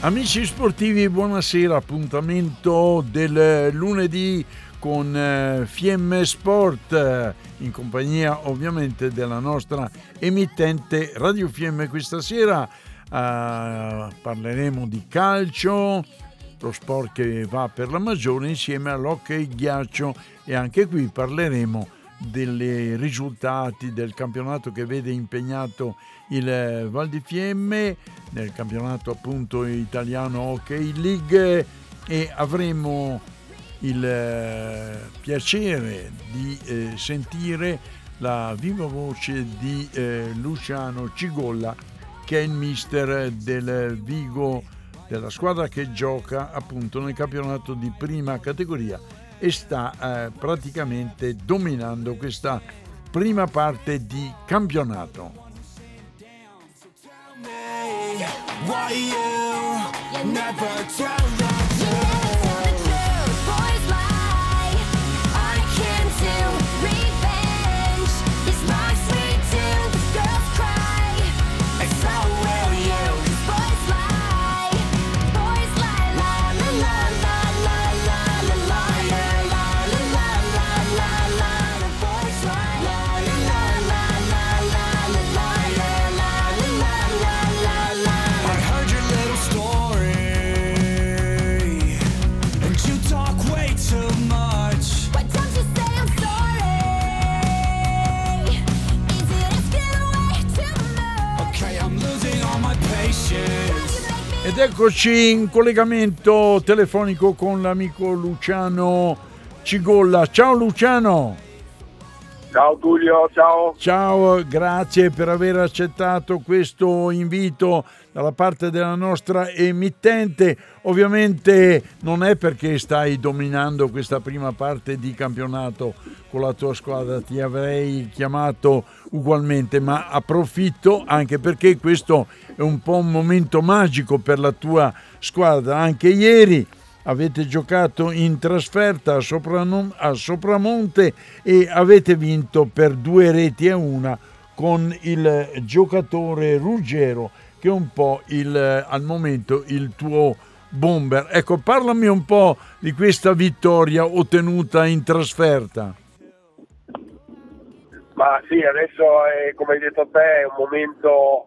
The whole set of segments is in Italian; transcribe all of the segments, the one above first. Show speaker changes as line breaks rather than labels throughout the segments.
Amici sportivi, buonasera, appuntamento del lunedì con eh, Fiemme Sport in compagnia ovviamente della nostra emittente Radio Fiemme questa sera uh, parleremo di calcio lo sport che va per la maggiore insieme all'hockey ghiaccio e anche qui parleremo dei risultati del campionato che vede impegnato il Val di Fiemme nel campionato appunto italiano Hockey League. E avremo il eh, piacere di eh, sentire la viva voce di eh, Luciano Cigolla che è il mister del Vigo della squadra che gioca appunto nel campionato di prima categoria e sta eh, praticamente dominando questa prima parte di campionato. Why you never tell Ed eccoci in collegamento telefonico con l'amico Luciano Cigolla. Ciao Luciano!
Ciao Tullio, ciao.
Ciao, grazie per aver accettato questo invito dalla parte della nostra emittente. Ovviamente non è perché stai dominando questa prima parte di campionato con la tua squadra, ti avrei chiamato ugualmente, ma approfitto anche perché questo è un po' un momento magico per la tua squadra. Anche ieri avete giocato in trasferta a, Sopranom- a Sopramonte e avete vinto per due reti a una con il giocatore Ruggero che è un po' il, al momento il tuo bomber. Ecco, parlami un po' di questa vittoria ottenuta in trasferta.
Ma sì, adesso è, come hai detto te è un momento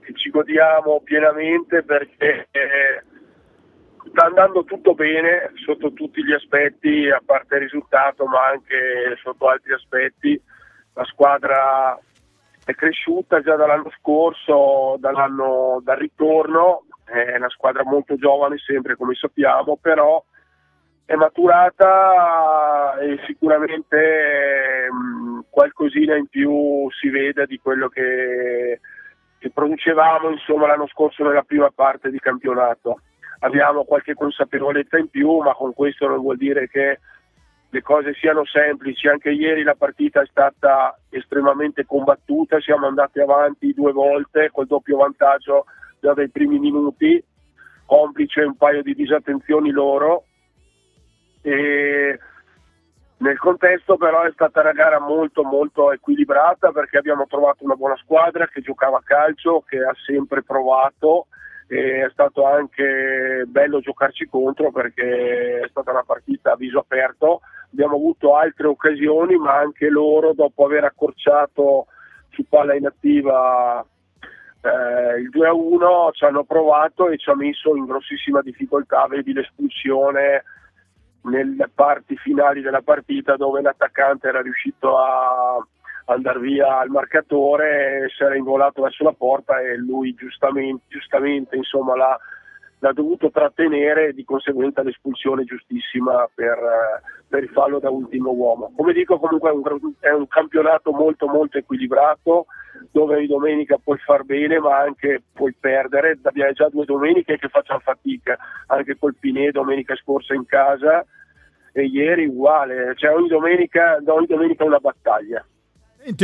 che ci godiamo pienamente perché eh, sta andando tutto bene sotto tutti gli aspetti, a parte il risultato, ma anche sotto altri aspetti. La squadra è cresciuta già dall'anno scorso, dall'anno, dal ritorno, è una squadra molto giovane sempre come sappiamo, però è maturata e sicuramente mh, qualcosina in più si vede di quello che, che producevamo insomma, l'anno scorso nella prima parte di campionato abbiamo qualche consapevolezza in più, ma con questo non vuol dire che le cose siano semplici. Anche ieri la partita è stata estremamente combattuta, siamo andati avanti due volte col doppio vantaggio già dai primi minuti, complice un paio di disattenzioni loro. E nel contesto però è stata una gara molto molto equilibrata perché abbiamo trovato una buona squadra che giocava a calcio, che ha sempre provato è stato anche bello giocarci contro perché è stata una partita a viso aperto, abbiamo avuto altre occasioni ma anche loro dopo aver accorciato su palla inattiva eh, il 2-1 ci hanno provato e ci ha messo in grossissima difficoltà, vedi l'espulsione nelle parti finali della partita dove l'attaccante era riuscito a andare via al marcatore, si era involato verso la porta e lui giustamente, giustamente insomma, l'ha, l'ha dovuto trattenere e di conseguenza l'espulsione giustissima per, per, il fallo da ultimo uomo. Come dico comunque è un, è un, campionato molto molto equilibrato dove ogni domenica puoi far bene ma anche puoi perdere, abbiamo già due domeniche che facciamo fatica, anche col Pinè domenica scorsa in casa e ieri uguale, cioè ogni domenica, ogni domenica una battaglia.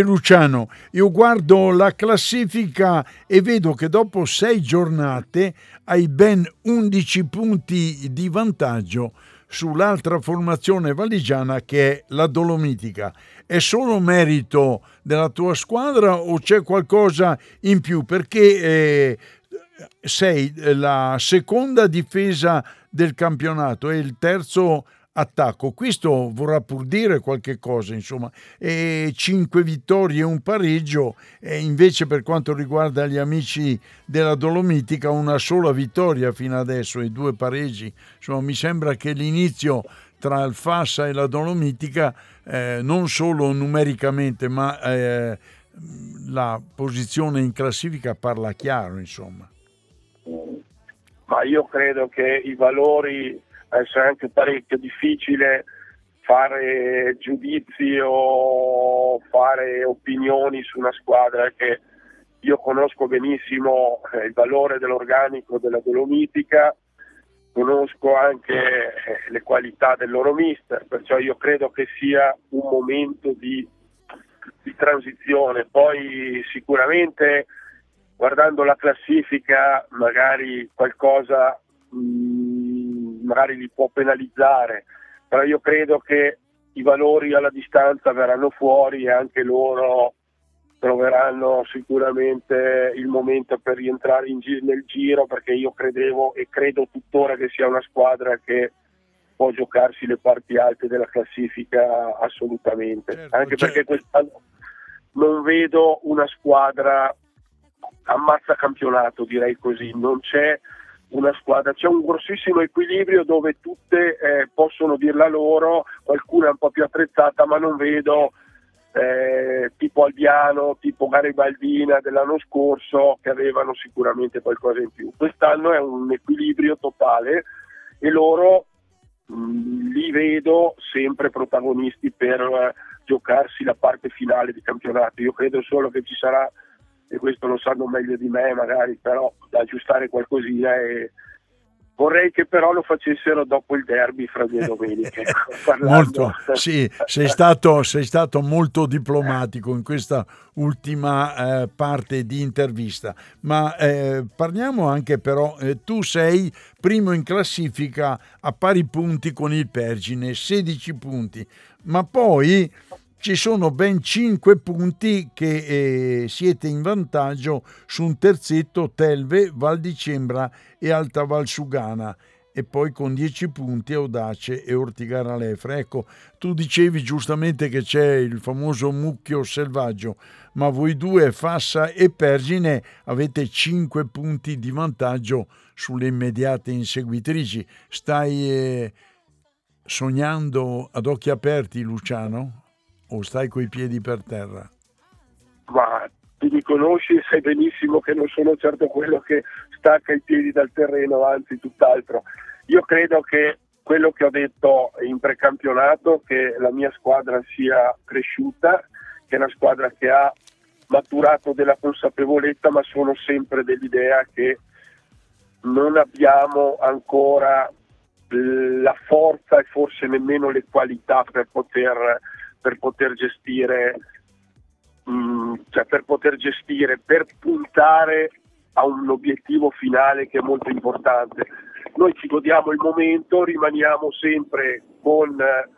Luciano, io guardo la classifica e vedo che dopo sei giornate hai ben 11 punti di vantaggio sull'altra formazione valigiana che è la Dolomitica. È solo merito della tua squadra o c'è qualcosa in più? Perché eh, sei la seconda difesa del campionato e il terzo attacco. Questo vorrà pur dire qualche cosa, insomma. E cinque vittorie e un pareggio, e invece per quanto riguarda gli amici della Dolomitica una sola vittoria fino adesso e due pareggi. Insomma, mi sembra che l'inizio tra il Fassa e la Dolomitica, eh, non solo numericamente, ma eh, la posizione in classifica parla chiaro, insomma.
Ma io credo che i valori essere anche parecchio difficile fare giudizi o fare opinioni su una squadra che io conosco benissimo eh, il valore dell'organico della Dolomitica, conosco anche eh, le qualità del loro mister, perciò io credo che sia un momento di, di transizione. Poi sicuramente guardando la classifica magari qualcosa mh, magari li può penalizzare, però io credo che i valori alla distanza verranno fuori e anche loro troveranno sicuramente il momento per rientrare gi- nel giro perché io credevo e credo tuttora che sia una squadra che può giocarsi le parti alte della classifica assolutamente, certo, anche certo. perché quest'anno non vedo una squadra ammazza campionato direi così, non c'è una squadra, c'è un grossissimo equilibrio dove tutte eh, possono dirla loro, qualcuna è un po' più attrezzata, ma non vedo eh, tipo Albiano, tipo Garibaldina dell'anno scorso che avevano sicuramente qualcosa in più. Quest'anno è un equilibrio totale e loro mh, mm, li vedo sempre protagonisti per eh, giocarsi la parte finale di campionato. Io credo solo che ci sarà e questo lo sanno meglio di me magari, però da aggiustare qualcosina e vorrei che però lo facessero dopo il derby fra due domeniche.
molto, sì, sei stato, sei stato, molto diplomatico in questa ultima eh, parte di intervista, ma eh, parliamo anche però, eh, tu sei primo in classifica a pari punti con il Pergine, 16 punti, ma poi ci sono ben 5 punti che eh, siete in vantaggio su un terzetto Telve, Val di Cembra e Alta Valsugana e poi con 10 punti Audace e Ortigara Lefre. Ecco, tu dicevi giustamente che c'è il famoso mucchio selvaggio, ma voi due, Fassa e Pergine, avete 5 punti di vantaggio sulle immediate inseguitrici. Stai eh, sognando ad occhi aperti, Luciano? O stai coi piedi per terra?
Ma tu mi conosci e sai benissimo che non sono certo quello che stacca i piedi dal terreno, anzi tutt'altro. Io credo che quello che ho detto in precampionato, che la mia squadra sia cresciuta, che è una squadra che ha maturato della consapevolezza, ma sono sempre dell'idea che non abbiamo ancora la forza e forse nemmeno le qualità per poter per poter gestire, mh, mm, cioè per poter gestire, per puntare a un obiettivo finale che è molto importante. Noi ci godiamo il momento, rimaniamo sempre con eh,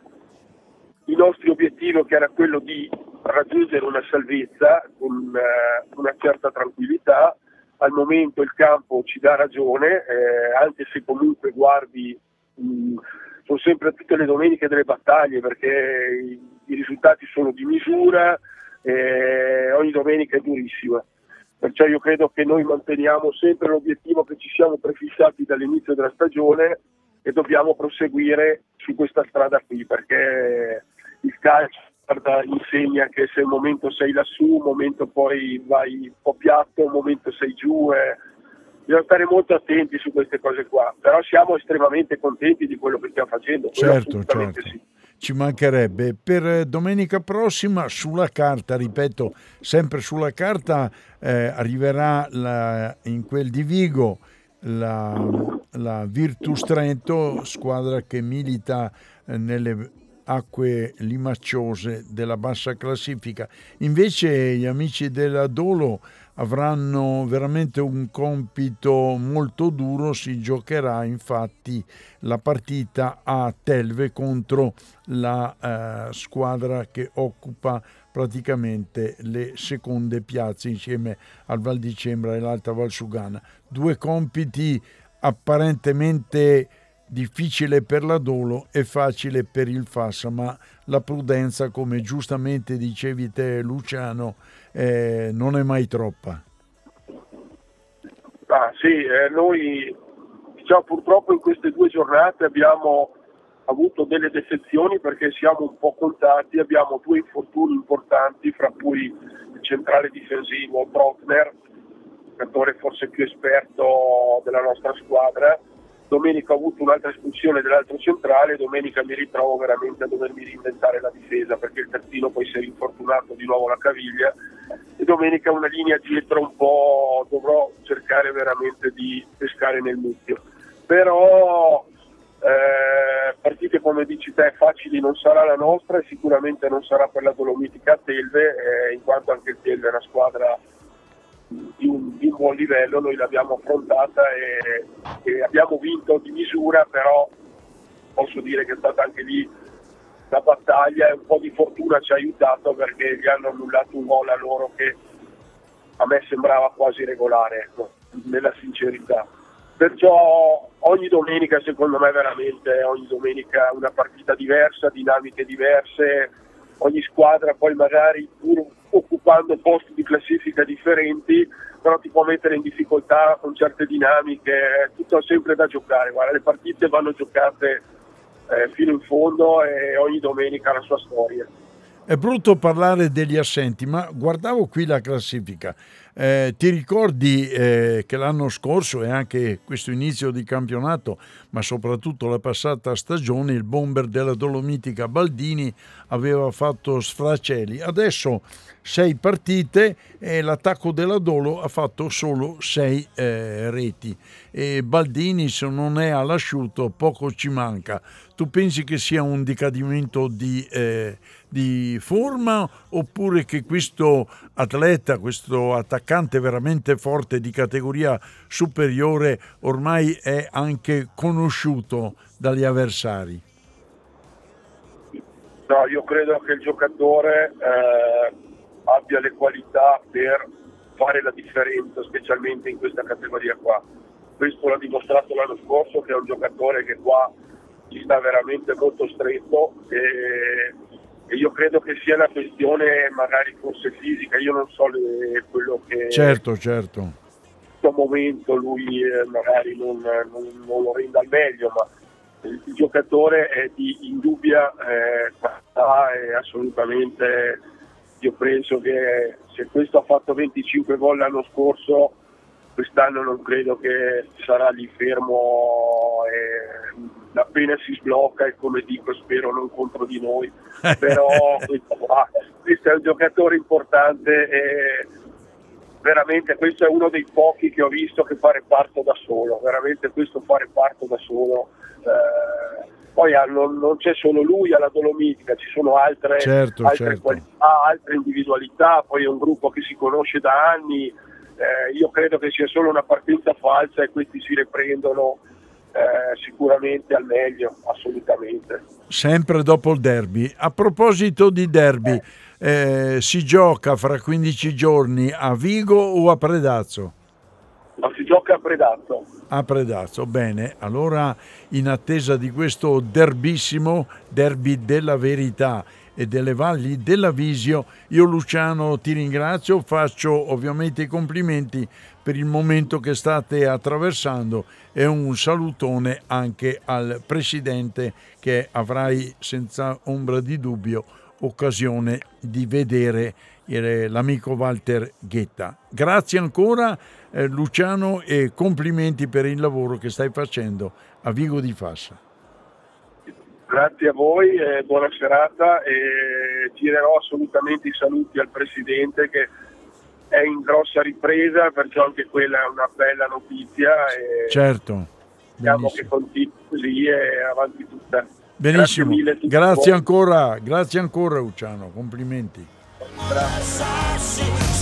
i nostri obiettivi che era quello di raggiungere una salvezza con eh, una certa tranquillità. Al momento il campo ci dà ragione, eh, anche se comunque guardi mh, mm, sono sempre tutte le domeniche delle battaglie perché i, risultati sono di misura e ogni domenica è durissima. Perciò io credo che noi manteniamo sempre l'obiettivo che ci siamo prefissati dall'inizio della stagione e dobbiamo proseguire su questa strada qui perché il calcio guarda, insegna che se un momento sei lassù, un momento poi vai un po' piatto, un momento sei giù e bisogna stare molto attenti su queste cose qua, però siamo estremamente contenti di quello che stiamo facendo.
Certo, certo. Sì. Ci mancherebbe. Per domenica prossima sulla carta, ripeto, sempre sulla carta eh, arriverà la, in quel di Vigo la, la Virtus Trento, squadra che milita eh, nelle acque limacciose della bassa classifica. Invece gli amici della Dolo avranno veramente un compito molto duro, si giocherà infatti la partita a Telve contro la eh, squadra che occupa praticamente le seconde piazze insieme al Val di Cembra e l'Alta Valsugana. Due compiti apparentemente difficile per la Dolo e facile per il Fassa, ma la prudenza, come giustamente dicevi te Luciano, eh, non è mai troppa.
Ah, sì, eh, noi diciamo, purtroppo in queste due giornate abbiamo avuto delle defezioni perché siamo un po' contati, abbiamo due infortuni importanti, fra cui il centrale difensivo Brockner, giocatore forse più esperto della nostra squadra, domenica ho avuto un'altra espulsione dell'altro centrale, domenica mi ritrovo veramente a dovermi reinventare la difesa perché il terzino poi si è infortunato di nuovo la caviglia e domenica una linea dietro un po' dovrò cercare veramente di pescare nel mucchio. Però eh, partite come dici te facili non sarà la nostra e sicuramente non sarà per la Dolomitica a Telve, eh, in quanto anche il Telve è una squadra di un, di buon livello, noi l'abbiamo affrontata e, e, abbiamo vinto di misura, però posso dire che è stata anche lì la battaglia e un po' di fortuna ci ha aiutato perché gli hanno annullato un gol a loro che a me sembrava quasi regolare, ecco, nella sincerità. Perciò ogni domenica secondo me veramente, ogni domenica una partita diversa, dinamiche diverse, ogni squadra poi magari pur occupando posti di classifica differenti, però ti può mettere in difficoltà con certe dinamiche, tutto sempre da giocare, Guarda, le partite vanno giocate eh, fino in fondo e ogni domenica la sua storia.
È brutto parlare degli assenti, ma guardavo qui la classifica. Eh, ti ricordi eh, che l'anno scorso e anche questo inizio di campionato, ma soprattutto la passata stagione, il bomber della Dolomitica Baldini aveva fatto sfracelli. Adesso sei partite e l'attacco della Dolo ha fatto solo sei eh, reti. E Baldini se non è all'asciutto poco ci manca. Tu pensi che sia un decadimento di, eh, di forma oppure che questo atleta, questo attaccante attaccante veramente forte di categoria superiore ormai è anche conosciuto dagli avversari?
No, io credo che il giocatore eh, abbia le qualità per fare la differenza, specialmente in questa categoria qua. Questo l'ha dimostrato l'anno scorso che è un giocatore che qua ci sta veramente molto stretto e e io credo che sia una questione magari forse fisica, io non so le, quello che...
Certo, certo. In
questo momento lui eh, magari non, non, non, lo renda al meglio, ma il, giocatore è di indubbia eh, qualità e assolutamente io penso che se questo ha fatto 25 gol l'anno scorso, quest'anno non credo che sarà lì fermo e appena si sblocca e come dico spero non contro di noi, però questo, questo, è un giocatore importante e veramente questo è uno dei pochi che ho visto che fa reparto da solo, veramente questo fa reparto da solo. Eh, poi non, non, c'è solo lui alla Dolomitica, ci sono altre,
certo,
altre
certo.
qualità, altre individualità, poi è un gruppo che si conosce da anni, eh, io credo che sia solo una partenza falsa e questi si riprendono eh, sicuramente al meglio, assolutamente.
Sempre dopo il derby. A proposito di derby, eh, si gioca fra 15 giorni a Vigo o a Predazzo?
Ma si gioca a Predazzo.
A Predazzo, bene. Allora, in attesa di questo derbissimo derby della verità e delle valli della Visio, io Luciano ti ringrazio, faccio ovviamente i complimenti per il momento che state attraversando e un salutone anche al Presidente che avrai senza ombra di dubbio occasione di vedere l'amico Walter Ghetta. Grazie ancora eh, Luciano e complimenti per il lavoro che stai facendo a Vigo di Fassa.
Grazie a voi, eh, buona serata e girerò assolutamente i saluti al Presidente che è in grossa ripresa, perciò anche quella è una bella notizia. E
certo.
Speriamo che continui così e avanti tutta.
Benissimo, grazie, grazie ancora, grazie ancora Luciano, complimenti.
Abraço.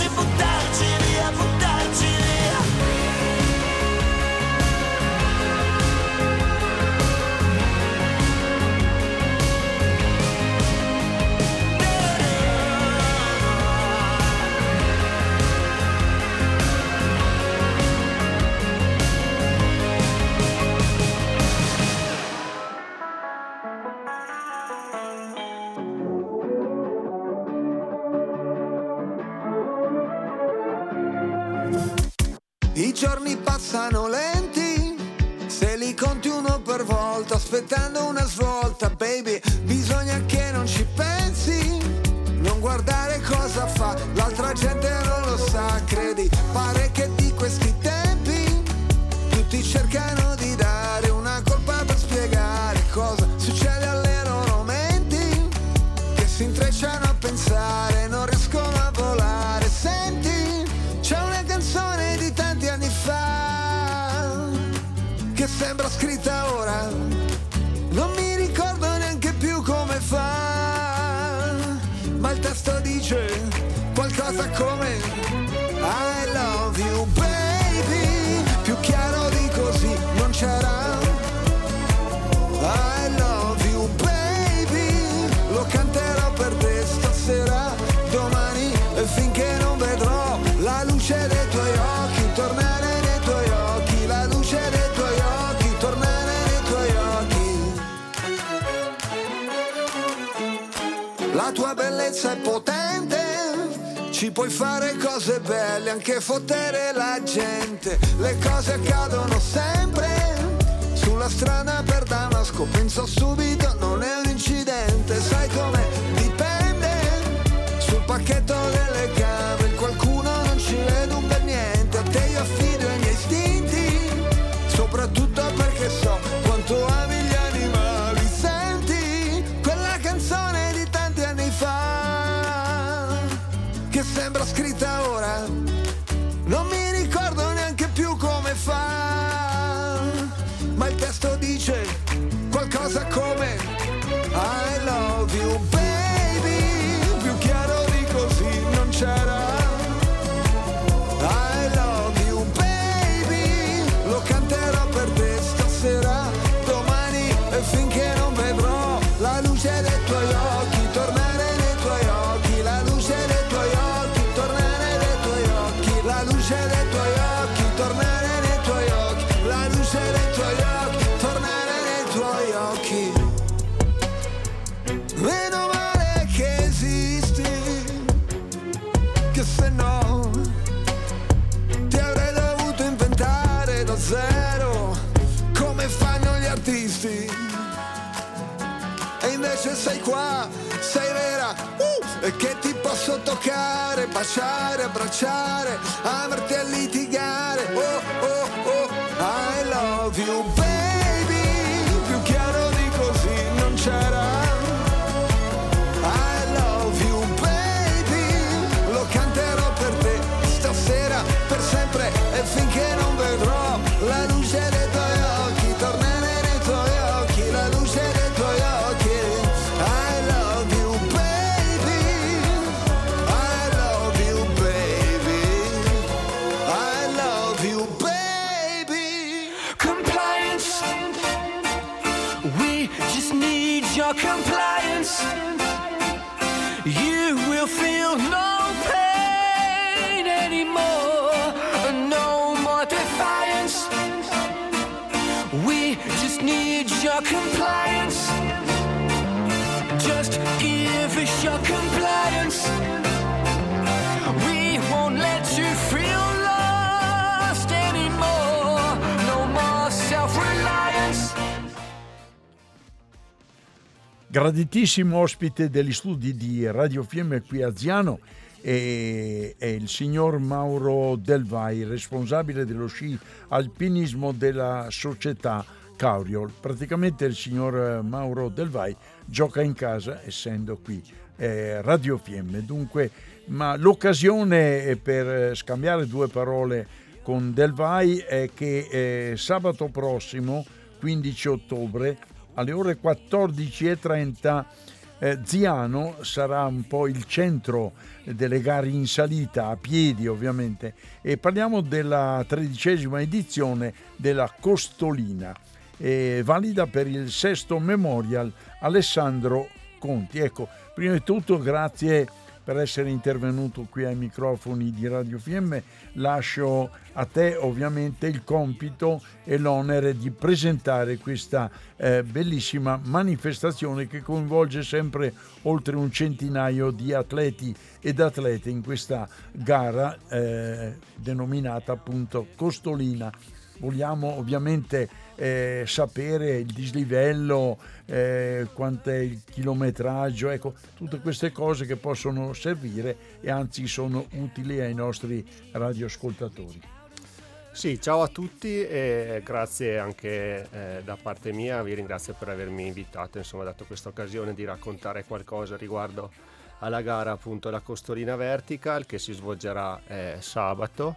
che sembra scritta ora. puoi fare cose belle, anche fottere la gente. Le cose accadono sempre sulla strada per Damasco. Penso subito, non è un incidente, sai come Dipende sul pacchetto delle camere scritta ora, non mi ricordo neanche più come fa, ma il testo dice qualcosa come I love you. qua, sei vera, uh, e che ti posso toccare, baciare, abbracciare, averti a litigare, oh oh oh, I love you
graditissimo ospite degli studi di Radio Fiemme qui a Ziano è, è il signor Mauro Del Vai, responsabile dello sci alpinismo della società Cauriol. Praticamente il signor Mauro Del Vai gioca in casa essendo qui eh, Radio Fiemme. Dunque, ma l'occasione per scambiare due parole con Del Vai è che eh, sabato prossimo, 15 ottobre, alle ore 14.30 eh, Ziano sarà un po' il centro delle gare in salita, a piedi ovviamente, e parliamo della tredicesima edizione della Costolina, eh, valida per il sesto Memorial Alessandro Conti. Ecco, prima di tutto grazie per essere intervenuto qui ai microfoni di Radio Fiemme. Lascio a te ovviamente il compito e l'onere di presentare questa eh, bellissima manifestazione che coinvolge sempre oltre un centinaio di atleti ed atlete in questa gara eh, denominata appunto Costolina. Vogliamo ovviamente eh, sapere il dislivello, eh, quanto è il chilometraggio, ecco, tutte queste cose che possono servire e anzi sono utili ai nostri radioascoltatori.
Sì, ciao a tutti e grazie anche eh, da parte mia, vi ringrazio per avermi invitato, insomma, dato questa occasione di raccontare qualcosa riguardo alla gara appunto la Costolina Vertical che si svolgerà eh, sabato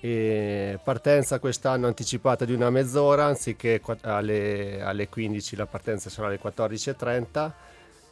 e partenza quest'anno anticipata di una mezz'ora anziché alle, alle 15 la partenza sarà alle 14.30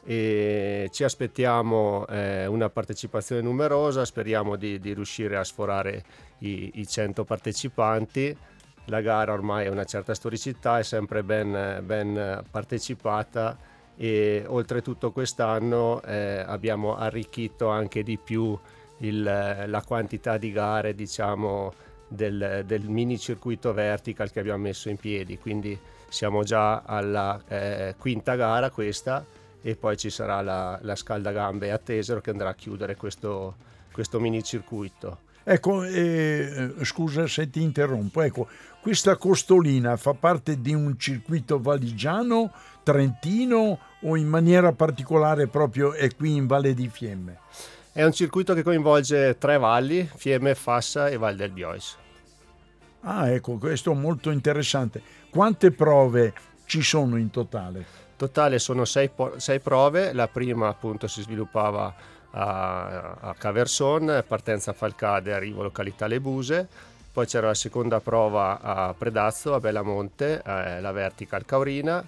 e ci aspettiamo eh, una partecipazione numerosa speriamo di, di riuscire a sforare i, i, 100 partecipanti. La gara ormai ha una certa storicità è sempre ben, ben partecipata e oltretutto quest'anno eh, abbiamo arricchito anche di più il, la quantità di gare diciamo, del, del, mini circuito vertical che abbiamo messo in piedi. Quindi siamo già alla eh, quinta gara questa e poi ci sarà la, la scaldagambe a Tesero che andrà a chiudere questo, questo mini circuito.
Ecco, eh, scusa se ti interrompo, ecco, questa costolina fa parte di un circuito valigiano, trentino o in maniera particolare proprio è qui in Valle di Fiemme?
È un circuito che coinvolge tre valli, Fiemme, Fassa e Val del Biois.
Ah, ecco, questo è molto interessante. Quante prove ci sono in totale?
In totale sono sei, sei, prove, la prima appunto si sviluppava a, a Caverson, partenza Falcade, arrivo località Le Buse, poi c'era la seconda prova a Predazzo, a Bellamonte, eh, la Vertical Caurina,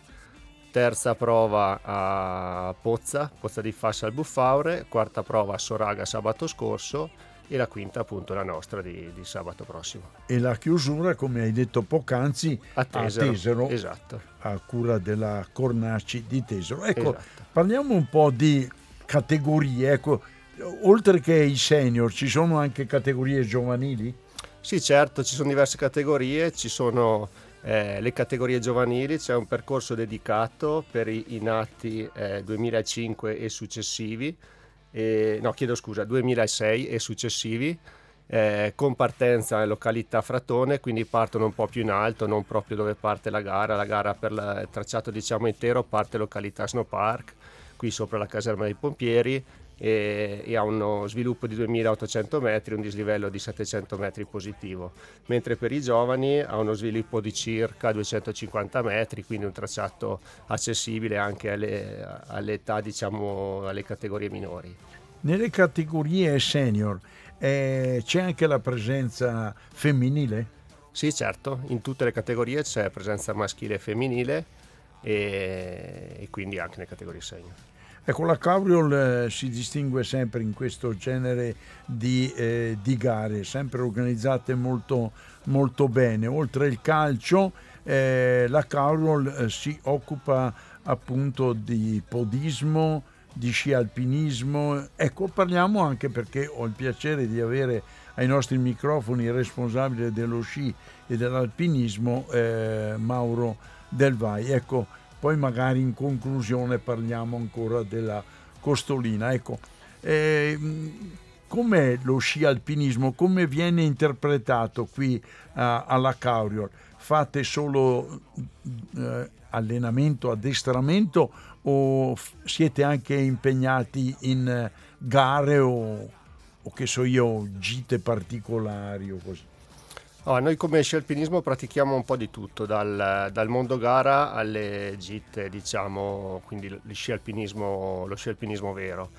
terza prova a Pozza, Pozza di Fassa al Buffaure, quarta prova a Soraga sabato scorso e la quinta appunto la nostra di, di sabato prossimo.
E la chiusura, come hai detto poc'anzi,
a Tesero,
a, Tesero,
esatto.
a cura della Cornacci di Tesero. Ecco, esatto. parliamo un po' di categorie. Ecco, oltre che i senior, ci sono anche categorie giovanili?
Sì, certo, ci sono diverse categorie, ci sono eh, le categorie giovanili, c'è un percorso dedicato per i, i nati eh, 2005 e successivi, eh, no chiedo scusa, 2006 e successivi, eh, con partenza in località Fratone, quindi partono un po' più in alto, non proprio dove parte la gara, la gara per il tracciato diciamo intero parte località Snow Park, qui sopra la caserma dei pompieri, e, e, ha uno sviluppo di 2800 metri, un dislivello di 700 metri positivo, mentre per i giovani ha uno sviluppo di circa 250 metri, quindi un tracciato accessibile anche alle, alle età, diciamo, alle categorie minori.
Nelle categorie senior eh, c'è anche la presenza femminile?
Sì, certo, in tutte le categorie c'è presenza maschile e femminile e, e quindi anche nelle categorie senior.
Ecco, la Cauriol eh, si distingue sempre in questo genere di, eh, di gare, sempre organizzate molto, molto bene. Oltre il calcio, eh, la Cauriol eh, si occupa appunto di podismo, di sci alpinismo. Ecco, parliamo anche perché ho il piacere di avere ai nostri microfoni il responsabile dello sci e dell'alpinismo, eh, Mauro Del Vai. Ecco, poi magari in conclusione parliamo ancora della costolina. Ecco, eh, com'è lo sci alpinismo? Come viene interpretato qui uh, alla Cauriol? Fate solo uh, allenamento, addestramento o siete anche impegnati in gare o, o, che so io, gite particolari o così?
Oh, noi come sci alpinismo pratichiamo un po' di tutto, dal, dal mondo gara alle gite, diciamo, quindi lo sci alpinismo, lo sci alpinismo vero.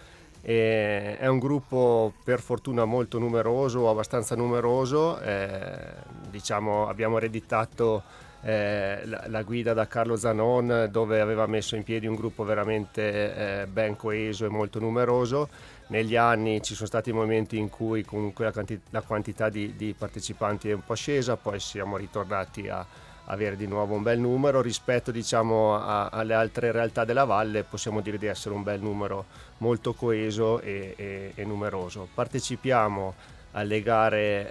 E è un gruppo per fortuna molto numeroso, abbastanza numeroso, eh, diciamo, abbiamo ereditato eh, la, la, guida da Carlo Zanon dove aveva messo in piedi un gruppo veramente eh, ben coeso e molto numeroso. Negli anni ci sono stati momenti in cui comunque la, quanti- la quantità di, di, partecipanti è un po' scesa, poi siamo ritornati a avere di nuovo un bel numero rispetto diciamo, a, alle altre realtà della valle possiamo dire di essere un bel numero molto coeso e, e, e numeroso. Partecipiamo alle gare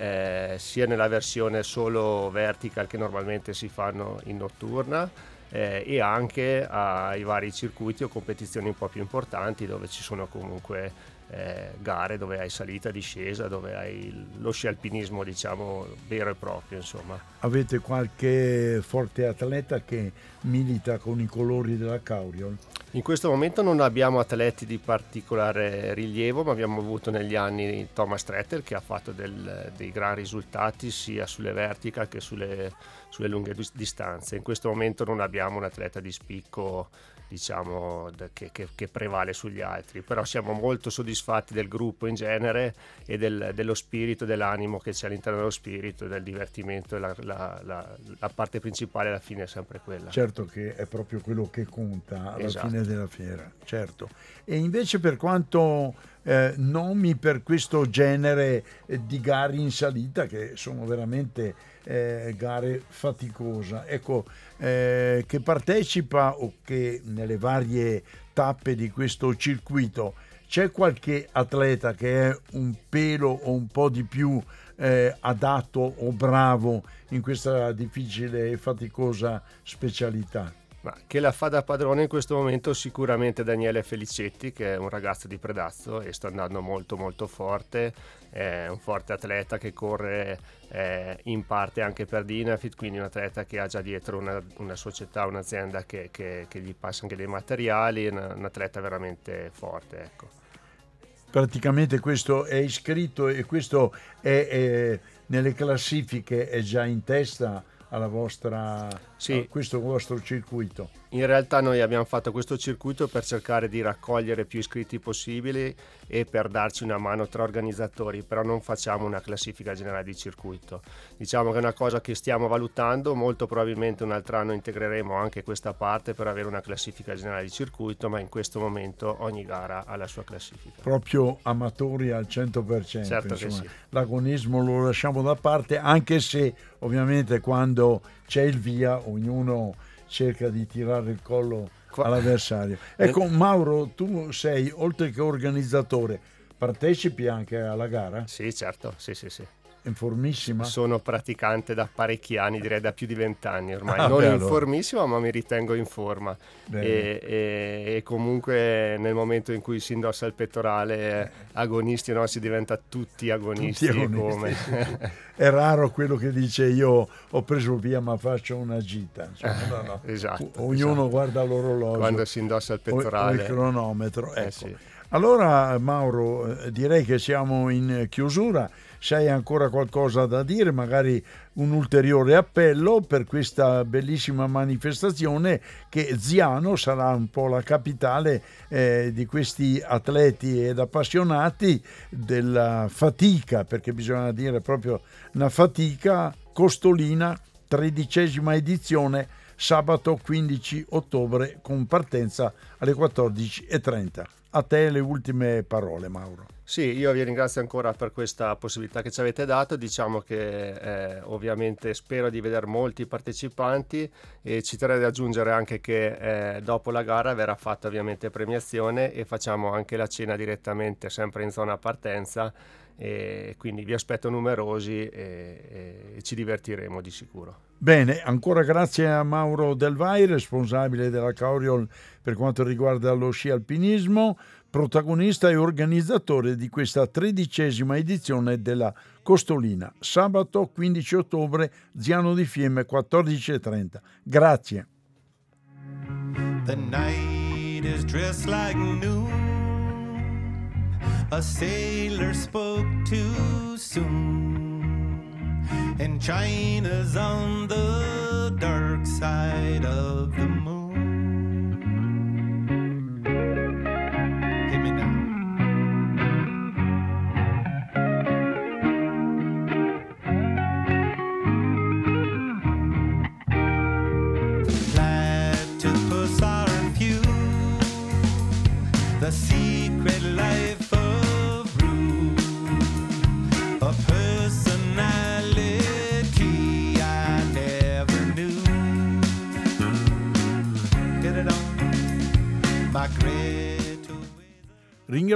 eh, sia nella versione solo vertical che normalmente si fanno in notturna eh, e anche ai vari circuiti o competizioni un po' più importanti dove ci sono comunque eh, gare dove hai salita, discesa, dove hai lo sci alpinismo diciamo vero e proprio insomma.
Avete qualche forte atleta che milita con i colori della Cauriol?
In questo momento non abbiamo atleti di particolare rilievo, ma abbiamo avuto negli anni Thomas Tretter che ha fatto del, dei gran risultati sia sulle vertical che sulle, sulle lunghe distanze. In questo momento non abbiamo un atleta di spicco diciamo, che, che, che, prevale sugli altri, però siamo molto soddisfatti del gruppo in genere e del, dello spirito, dell'animo che c'è all'interno dello spirito, del divertimento la, la, la, la, parte principale alla fine è sempre quella.
Certo che è proprio quello che conta alla esatto. fine della fiera, certo. E invece per quanto eh, nomi per questo genere eh, di gare in salita che sono veramente eh, gare faticose. Ecco, eh, che partecipa o che nelle varie tappe di questo circuito c'è qualche atleta che è un pelo o un po' di più eh, adatto o bravo in questa difficile e faticosa specialità?
Ma che la fa da padrone in questo momento sicuramente Daniele Felicetti che è un ragazzo di Predazzo e sta andando molto molto forte, è un forte atleta che corre eh, in parte anche per Dinafit, quindi un atleta che ha già dietro una, una società, un'azienda che, che, che, gli passa anche dei materiali, un, un atleta veramente forte. Ecco.
Praticamente questo è iscritto e questo è, è nelle classifiche è già in testa alla vostra, sì. a questo vostro circuito?
In realtà noi abbiamo fatto questo circuito per cercare di raccogliere più iscritti possibili e per darci una mano tra organizzatori, però non facciamo una classifica generale di circuito. Diciamo che è una cosa che stiamo valutando, molto probabilmente un altro anno integreremo anche questa parte per avere una classifica generale di circuito, ma in questo momento ogni gara ha la sua classifica.
Proprio amatori al 100%.
Certo. Sì.
L'agonismo lo lasciamo da parte, anche se ovviamente quando c'è il via ognuno cerca di tirare il collo all'avversario. Ecco, Mauro, tu sei oltre che organizzatore, partecipi anche alla gara?
Sì, certo, sì, sì, sì.
In formissima?
Sono praticante da parecchi anni, direi da più di vent'anni ormai. Ah, non beh, in formissima, ma mi ritengo in forma. E, e, e, comunque nel momento in cui si indossa il pettorale, agonisti no, si diventa tutti agonisti. Tutti agonisti.
È raro quello che dice io ho preso via ma faccio una gita. Insomma, no, no.
esatto,
Ognuno
esatto.
guarda l'orologio.
Quando si indossa il pettorale. O,
o il cronometro.
Eh,
ecco.
sì.
Allora Mauro, eh, direi che siamo in chiusura se hai ancora qualcosa da dire, magari un ulteriore appello per questa bellissima manifestazione che Ziano sarà un po' la capitale eh, di questi atleti ed appassionati della fatica, perché bisogna dire proprio una fatica costolina, tredicesima edizione, sabato 15 ottobre con partenza alle 14.30. A te le ultime parole, Mauro.
Sì, io vi ringrazio ancora per questa possibilità che ci avete dato. Diciamo che eh, ovviamente spero di vedere molti partecipanti e ci terrei ad aggiungere anche che eh, dopo la gara verrà fatta ovviamente premiazione e facciamo anche la cena direttamente sempre in zona partenza e quindi vi aspetto numerosi e, e ci divertiremo di sicuro.
Bene, ancora grazie a Mauro Del Vai, responsabile della Cauriol per quanto riguarda lo sci alpinismo, protagonista e organizzatore di questa tredicesima edizione della Costolina, sabato 15 ottobre, Ziano di Fiemme 14.30. Grazie.
The night is dressed like noon. A sailor spoke too soon. And China's on the dark side of the moon.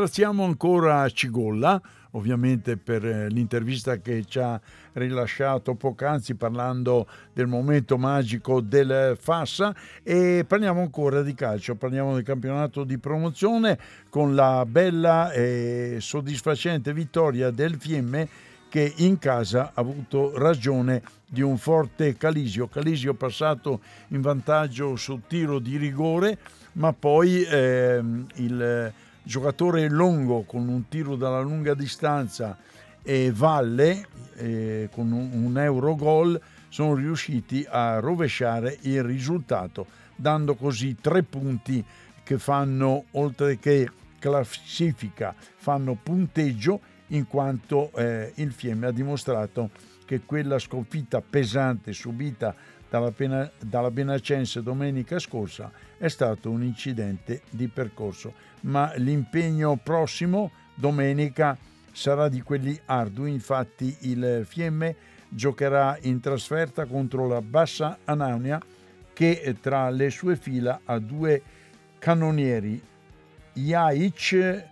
Ringraziamo ancora Cigolla, ovviamente per eh, l'intervista che ci ha rilasciato poc'anzi parlando del momento magico del Fassa e parliamo ancora di calcio, parliamo del campionato di promozione con la bella e soddisfacente vittoria del Fiemme che in casa ha avuto ragione di un forte Calisio. Calisio passato in vantaggio sul tiro di rigore, ma poi ehm, il giocatore Longo con un tiro dalla lunga distanza e Valle eh, con un, un euro gol sono riusciti a rovesciare il risultato, dando così tre punti che fanno, oltre che classifica, fanno punteggio in quanto eh, il Fiemme ha dimostrato che quella sconfitta pesante subita dalla, Benacense domenica scorsa è stato un incidente di percorso, ma l'impegno prossimo domenica sarà di quelli ardui, infatti il Fiemme giocherà in trasferta contro la Bassa Anaunia che tra le sue fila ha due cannonieri, Jaic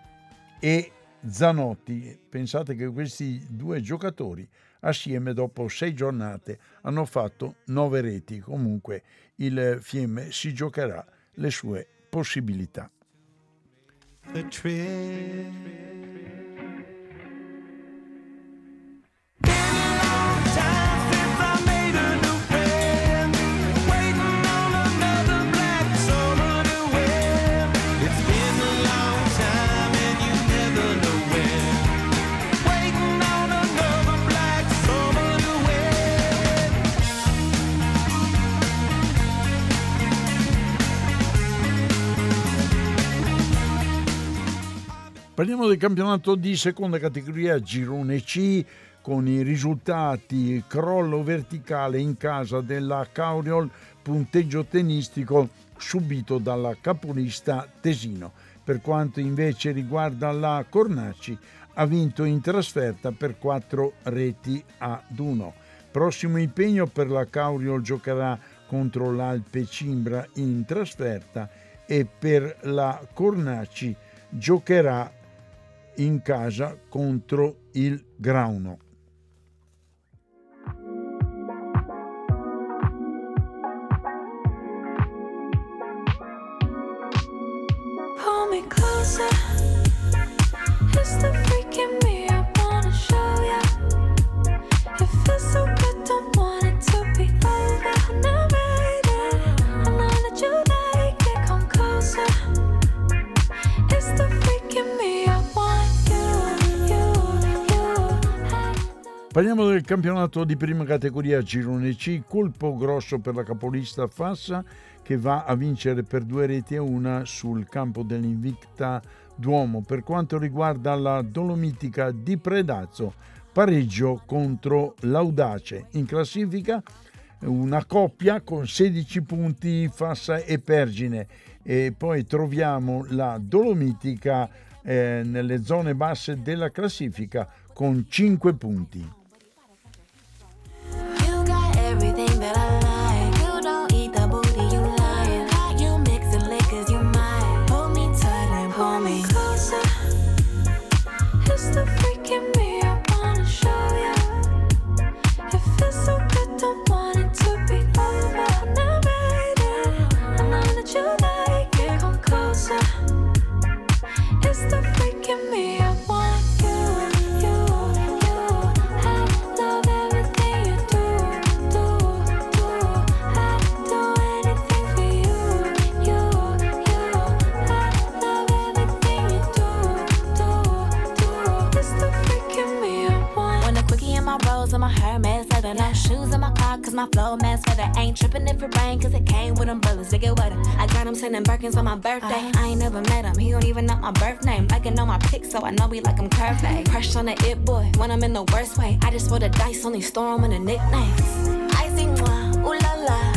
e Zanotti. Pensate che questi due giocatori assieme dopo sei giornate hanno fatto nove reti. Comunque il Fiemme si giocherà le sue possibilità.
The trip.
Parliamo del campionato di seconda categoria Girone C con i risultati crollo verticale in casa della Cauriol, punteggio tennistico subito dalla capolista Tesino. Per quanto invece riguarda la Cornacci, ha vinto in trasferta per 4 reti ad 1. Prossimo impegno per la Cauriol giocherà contro l'Alpe Cimbra in trasferta e per la Cornacci giocherà in casa contro il Grauno.
Pull me closer. It's the freak in me
Parliamo del campionato di prima categoria Girone C, colpo grosso per la capolista Fassa che va a vincere per due reti a una sul campo dell'Invicta Duomo. Per quanto riguarda la Dolomitica di Predazzo, pareggio contro l'Audace. In classifica una coppia con 16 punti Fassa e Pergine e poi troviamo la Dolomitica eh, nelle zone basse della classifica con 5 punti.
Flow, mask feather. Ain't tripping if it rain, cause it came with umbrellas to get wetter. I got him sending Birkins on my birthday. Uh-huh. I ain't never met him, he don't even know my birth name. Liking on my pics, so I know he like him curvy. Uh-huh. Crush on the it boy, when I'm in the worst way. I just roll the dice, only store him in the nicknames. Icy moi, ooh la la.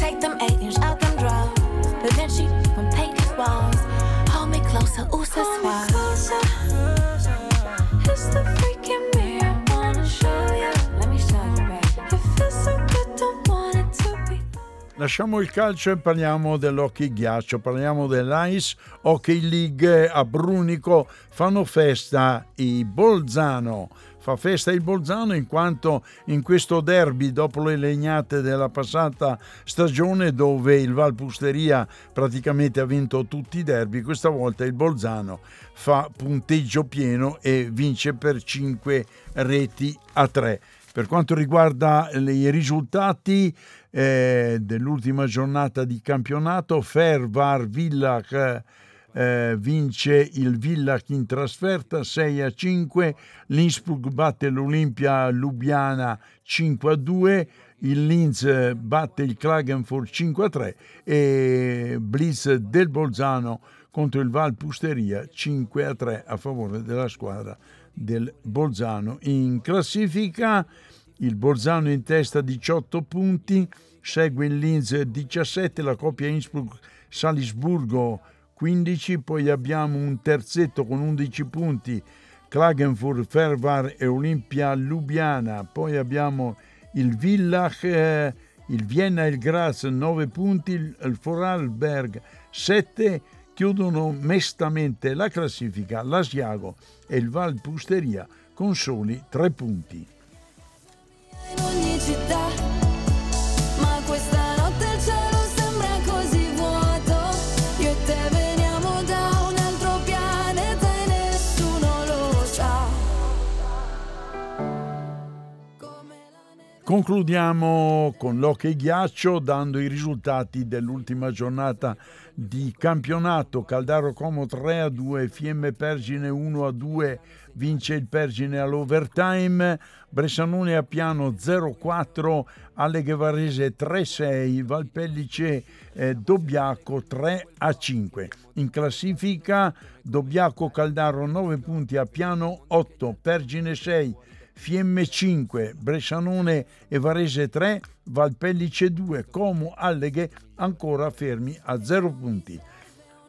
Take them eight inch out them drawers. Da Vinci from Peyton's walls. Hold me closer, ooh, so
Hold me
suave.
It's the freaking
Lasciamo il calcio e parliamo dell'hockey ghiaccio, parliamo dell'Ice Hockey League a Brunico. Fanno festa i Bolzano. Fa festa il Bolzano in quanto in questo derby, dopo le legnate della passata stagione, dove il Valpusteria praticamente ha vinto tutti i derby, questa volta il Bolzano fa punteggio pieno e vince per 5 reti a 3. Per quanto riguarda i risultati eh, dell'ultima giornata di campionato, Fervar Villach eh, vince il Villach in trasferta 6 a 5, l'Innsbruck batte l'Olimpia Lubiana 5 a 2, il Linz batte il Klagenfurt 5 a 3 e Blitz del Bolzano contro il Valpusteria 5 a 3 a favore della squadra del Bolzano. In classifica il Bolzano in testa 18 punti, segue il Linz 17, la coppia Innsbruck-Salisburgo 15, poi abbiamo un terzetto con 11 punti, Klagenfurt, Fervar e Olimpia Lubiana, poi abbiamo il Villach, eh, il Vienna e il Graz 9 punti, il Vorarlberg 7, chiudono mestamente la classifica l'Asiago e il Valpusteria con soli 3 punti.
陪我一起打
Concludiamo con l'hockey ghiaccio dando i risultati dell'ultima giornata di campionato. Caldaro Como 3 a 2, Fiemme Pergine 1 a 2, vince il Pergine all'overtime, Bressanone a Piano 0-4, Alleghe Varese 3-6, Valpellice eh, Dobbiaco 3 a 5. In classifica Dobbiaco Caldaro 9 punti a Piano 8, Pergine 6, Fiemme 5, Brescianone e Varese 3, Valpellice 2, Como, Alleghe ancora fermi a 0 punti.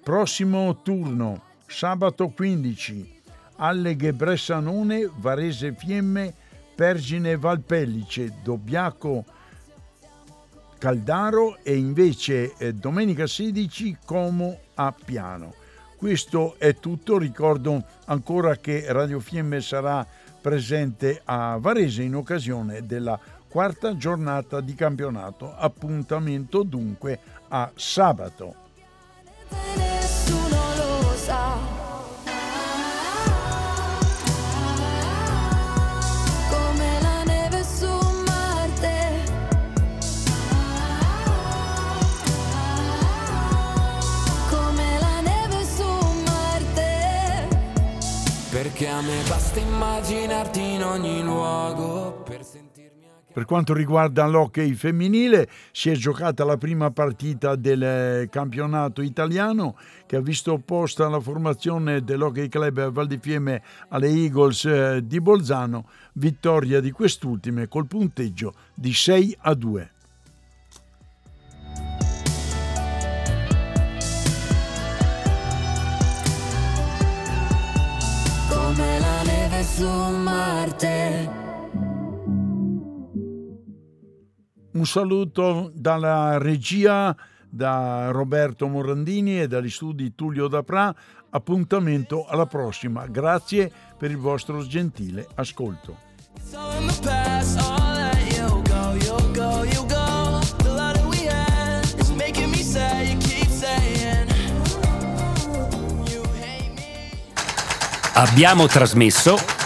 Prossimo turno, sabato 15, Alleghe Bressanone, Varese Fiemme, Pergine Valpellice, Dobbiaco Caldaro e invece eh, domenica 16 Como a Piano. Questo è tutto, ricordo ancora che Radio Fiemme sarà presente a Varese in occasione della quarta giornata di campionato. Appuntamento dunque a sabato.
Immaginarti in ogni luogo per sentirmi
Per quanto riguarda l'hockey femminile, si è giocata la prima partita del eh, campionato italiano che ha visto opposta la formazione dell'Hockey Club Val di Fiemme alle Eagles eh, di Bolzano, vittoria di quest'ultime col punteggio di 6 a 2.
Su Marte.
Un saluto dalla regia, da Roberto Morandini e dagli studi Tullio Dapra. Appuntamento alla prossima. Grazie per il vostro gentile ascolto.
Abbiamo trasmesso